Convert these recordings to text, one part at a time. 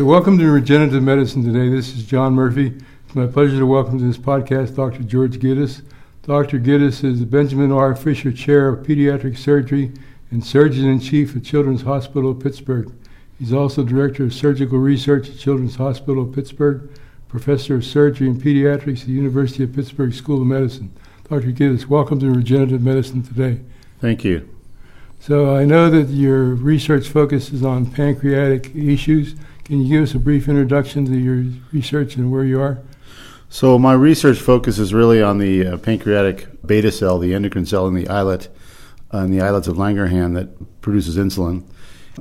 So, welcome to Regenerative Medicine today. This is John Murphy. It's my pleasure to welcome to this podcast Dr. George Gittes. Dr. Gittes is the Benjamin R. Fisher Chair of Pediatric Surgery and Surgeon in Chief at Children's Hospital of Pittsburgh. He's also Director of Surgical Research at Children's Hospital of Pittsburgh, Professor of Surgery and Pediatrics at the University of Pittsburgh School of Medicine. Dr. Gittes, welcome to Regenerative Medicine today. Thank you. So, I know that your research focuses on pancreatic issues. Can you give us a brief introduction to your research and where you are? So, my research focuses really on the uh, pancreatic beta cell, the endocrine cell in the islet, in the islets of Langerhans that produces insulin.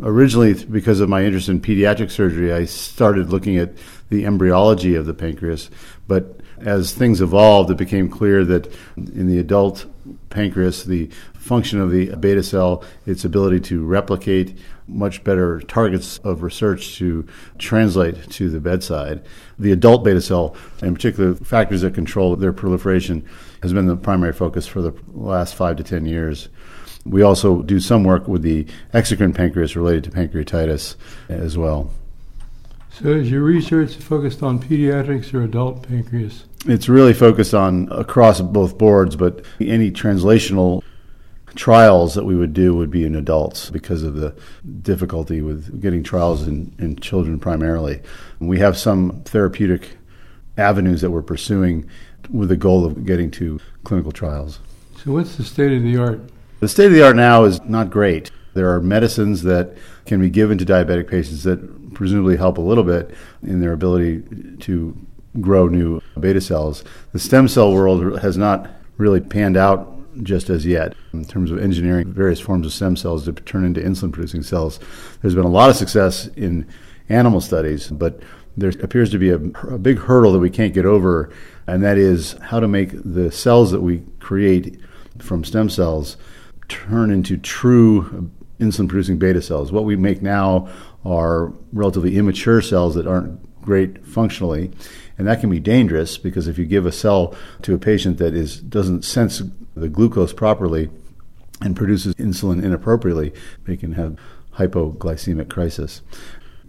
Originally, because of my interest in pediatric surgery, I started looking at the embryology of the pancreas. But as things evolved, it became clear that in the adult pancreas, the function of the beta cell, its ability to replicate, much better targets of research to translate to the bedside. The adult beta cell, in particular factors that control their proliferation, has been the primary focus for the last five to ten years. We also do some work with the exocrine pancreas related to pancreatitis as well. So, is your research focused on pediatrics or adult pancreas? It's really focused on across both boards, but any translational trials that we would do would be in adults because of the difficulty with getting trials in, in children primarily. We have some therapeutic avenues that we're pursuing with the goal of getting to clinical trials. So, what's the state of the art? The state of the art now is not great. There are medicines that can be given to diabetic patients that presumably help a little bit in their ability to grow new beta cells. The stem cell world has not really panned out just as yet in terms of engineering various forms of stem cells to turn into insulin producing cells. There's been a lot of success in animal studies, but there appears to be a, a, big hurdle that we can't get over, and that is how to make the cells that we create from stem cells turn into true insulin producing beta cells. What we make now are relatively immature cells that aren't great functionally, and that can be dangerous because if you give a cell to a patient that is doesn't sense the glucose properly and produces insulin inappropriately, they can have hypoglycemic crisis.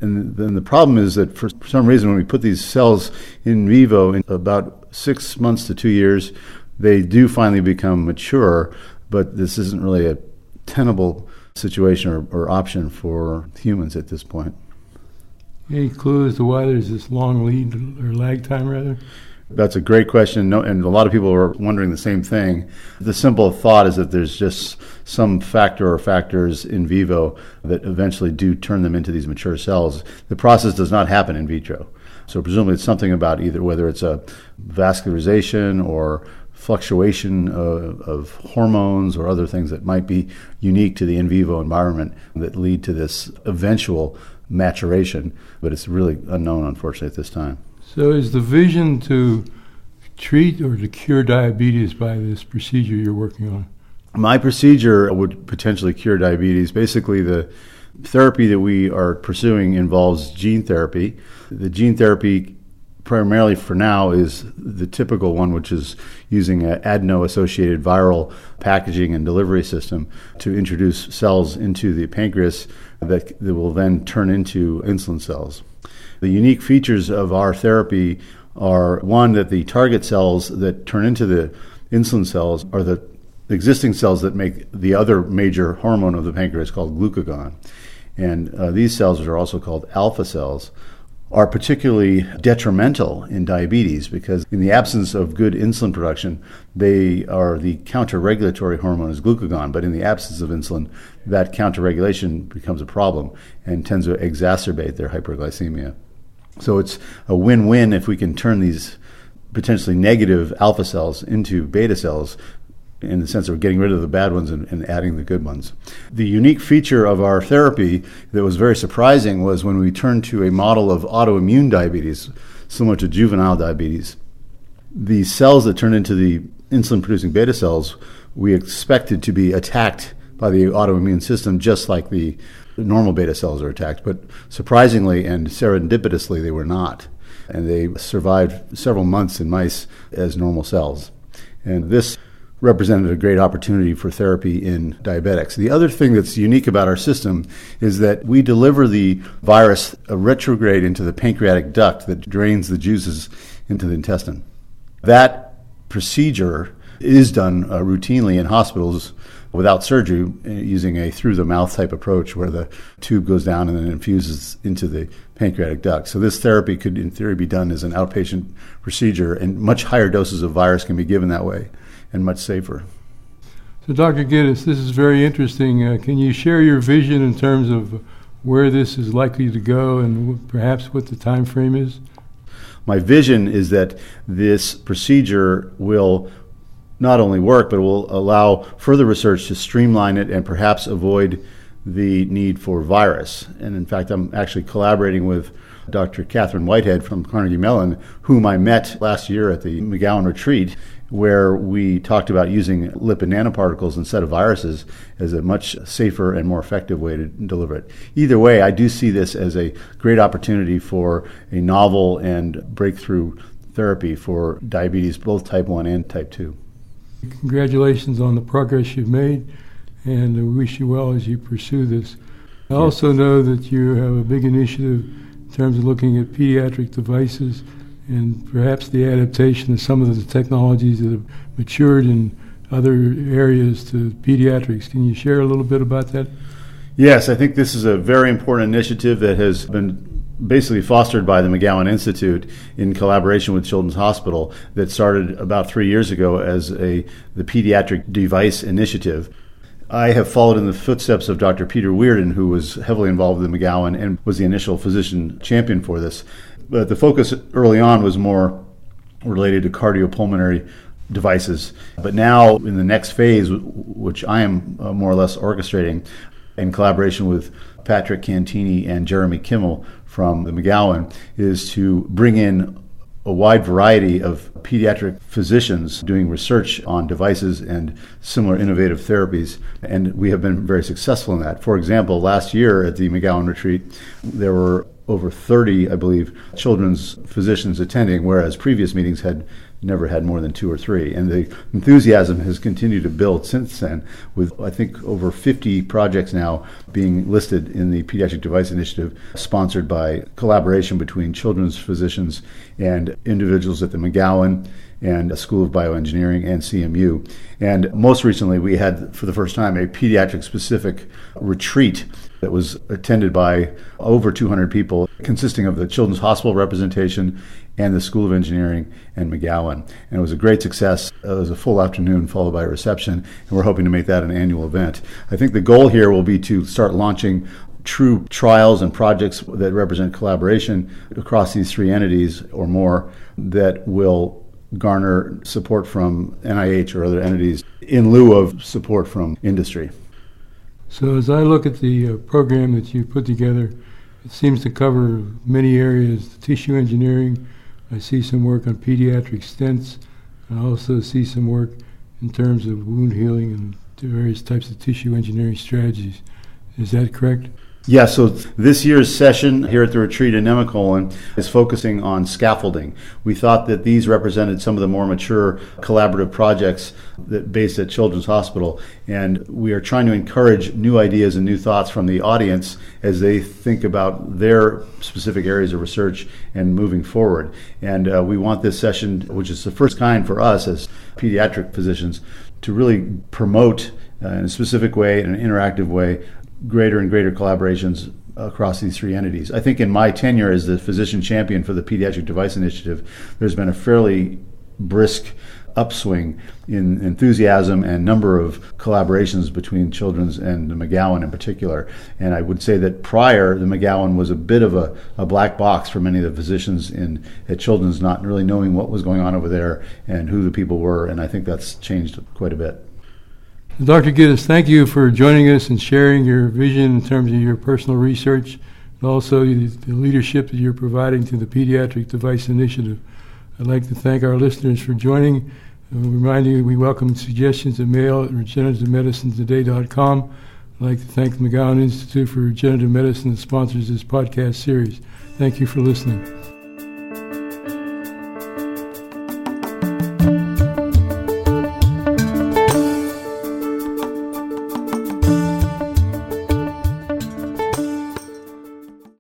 And then the problem is that for some reason, when we put these cells in vivo in about six months to two years, they do finally become mature, but this isn't really a tenable situation or, or option for humans at this point. Any clue as to why there's this long lead or lag time, rather? That's a great question, no, and a lot of people are wondering the same thing. The simple thought is that there's just some factor or factors in vivo that eventually do turn them into these mature cells. The process does not happen in vitro. So presumably it's something about either whether it's a vascularization or fluctuation of, of, hormones or other things that might be unique to the in vivo environment that lead to this eventual maturation, but it's really unknown, unfortunately, at this time. So, is the vision to treat or to cure diabetes by this procedure you're working on? My procedure would potentially cure diabetes. Basically, the therapy that we are pursuing involves gene therapy. The gene therapy primarily for now is the typical one, which is using an adeno associated viral packaging and delivery system to introduce cells into the pancreas that, that will then turn into insulin cells. The unique features of our therapy are one, that the target cells that turn into the insulin cells are the existing cells that make the other major hormone of the pancreas called glucagon. And uh, these cells are also called alpha cells are particularly detrimental in diabetes because in the absence of good insulin production, they are the counter-regulatory hormone is glucagon, but in the absence of insulin, that counter-regulation becomes a problem and tends to exacerbate their hyperglycemia. So it's a win-win if we can turn these potentially negative alpha cells into beta cells in the sense of getting rid of the bad ones and, and, adding the good ones. The unique feature of our therapy that was very surprising was when we turned to a model of autoimmune diabetes, similar to juvenile diabetes. The cells that turn into the insulin producing beta cells, we expected to be attacked by the autoimmune system just like the normal beta cells are attacked, but surprisingly and serendipitously, they were not. and they survived several months in mice as normal cells. And this represented a great opportunity for therapy in diabetics. The other thing that's unique about our system is that we deliver the virus a retrograde into the pancreatic duct that drains the juices into the intestine. That procedure is done uh, routinely in hospitals without surgery uh, using a through the mouth type approach where the tube goes down and then infuses into the pancreatic duct. So this therapy could in theory be done as an outpatient procedure and much higher doses of virus can be given that way and much safer. So Dr. Guinness, this is very interesting. Uh, can you share your vision in terms of where this is likely to go and perhaps what the time frame is? My vision is that this procedure will not only work, but will allow further research to streamline it and perhaps avoid the need for virus. And in fact, I'm actually collaborating with Dr. Catherine Whitehead from Carnegie Mellon, whom I met last year at the McGowan retreat, where we talked about using lipid nanoparticles instead of viruses as a much safer and more effective way to deliver it. Either way, I do see this as a great opportunity for a novel and breakthrough therapy for diabetes, both type 1 and type 2. Congratulations on the progress you've made, and I wish you well as you pursue this. I also know that you have a big initiative in terms of looking at pediatric devices and perhaps the adaptation of some of the technologies that have matured in other areas to pediatrics. Can you share a little bit about that? Yes, I think this is a very important initiative that has been basically fostered by the McGowan Institute in collaboration with Children's Hospital that started about three years ago as a the pediatric device initiative. I have followed in the footsteps of Dr. Peter Weirden, who was heavily involved with McGowan and was the initial physician champion for this. But the focus early on was more related to cardiopulmonary devices. But now, in the next phase, which I am uh, more or less orchestrating in collaboration with Patrick Cantini and Jeremy Kimmel from the McGowan, is to bring in a wide variety of pediatric physicians doing research on devices and similar innovative therapies, and we have been very successful in that. For example, last year at the McGowan retreat, there were over 30, I believe, children's physicians attending, whereas previous meetings had never had more than two or three. And the enthusiasm has continued to build since then, with I think over 50 projects now being listed in the Pediatric Device Initiative, sponsored by collaboration between children's physicians and individuals at the McGowan and School of Bioengineering and CMU. And most recently, we had, for the first time, a pediatric specific retreat that was attended by over 200 people, consisting of the Children's Hospital representation and the School of Engineering and McGowan. And it was a great success. It was a full afternoon followed by a reception, and we're hoping to make that an annual event. I think the goal here will be to start launching true trials and projects that represent collaboration across these three entities or more that will garner support from NIH or other entities in lieu of support from industry. So, as I look at the uh, program that you put together, it seems to cover many areas tissue engineering. I see some work on pediatric stents. I also see some work in terms of wound healing and various types of tissue engineering strategies. Is that correct? Yeah, so this year's session here at the retreat in Nemacolin is focusing on scaffolding. We thought that these represented some of the more mature collaborative projects that based at Children's Hospital, and we are trying to encourage new ideas and new thoughts from the audience as they think about their specific areas of research and moving forward. And uh, we want this session, which is the first kind for us as pediatric physicians, to really promote uh, in a specific way, in an interactive way, greater and greater collaborations across these three entities. I think in my tenure as the physician champion for the Pediatric Device Initiative, there's been a fairly brisk upswing in enthusiasm and number of collaborations between Children's and McGowan in particular. And I would say that prior, the McGowan was a bit of a, a black box for many of the physicians in at Children's, not really knowing what was going on over there and who the people were. And I think that's changed quite a bit. Dr. Gittes, thank you for joining us and sharing your vision in terms of your personal research and also the leadership that you're providing to the Pediatric Device Initiative. I'd like to thank our listeners for joining. Uh, remind you, we welcome suggestions and mail at regenerativemedicinetoday.com. I'd like to thank the McGowan Institute for Regenerative Medicine that sponsors this podcast series. Thank you for listening.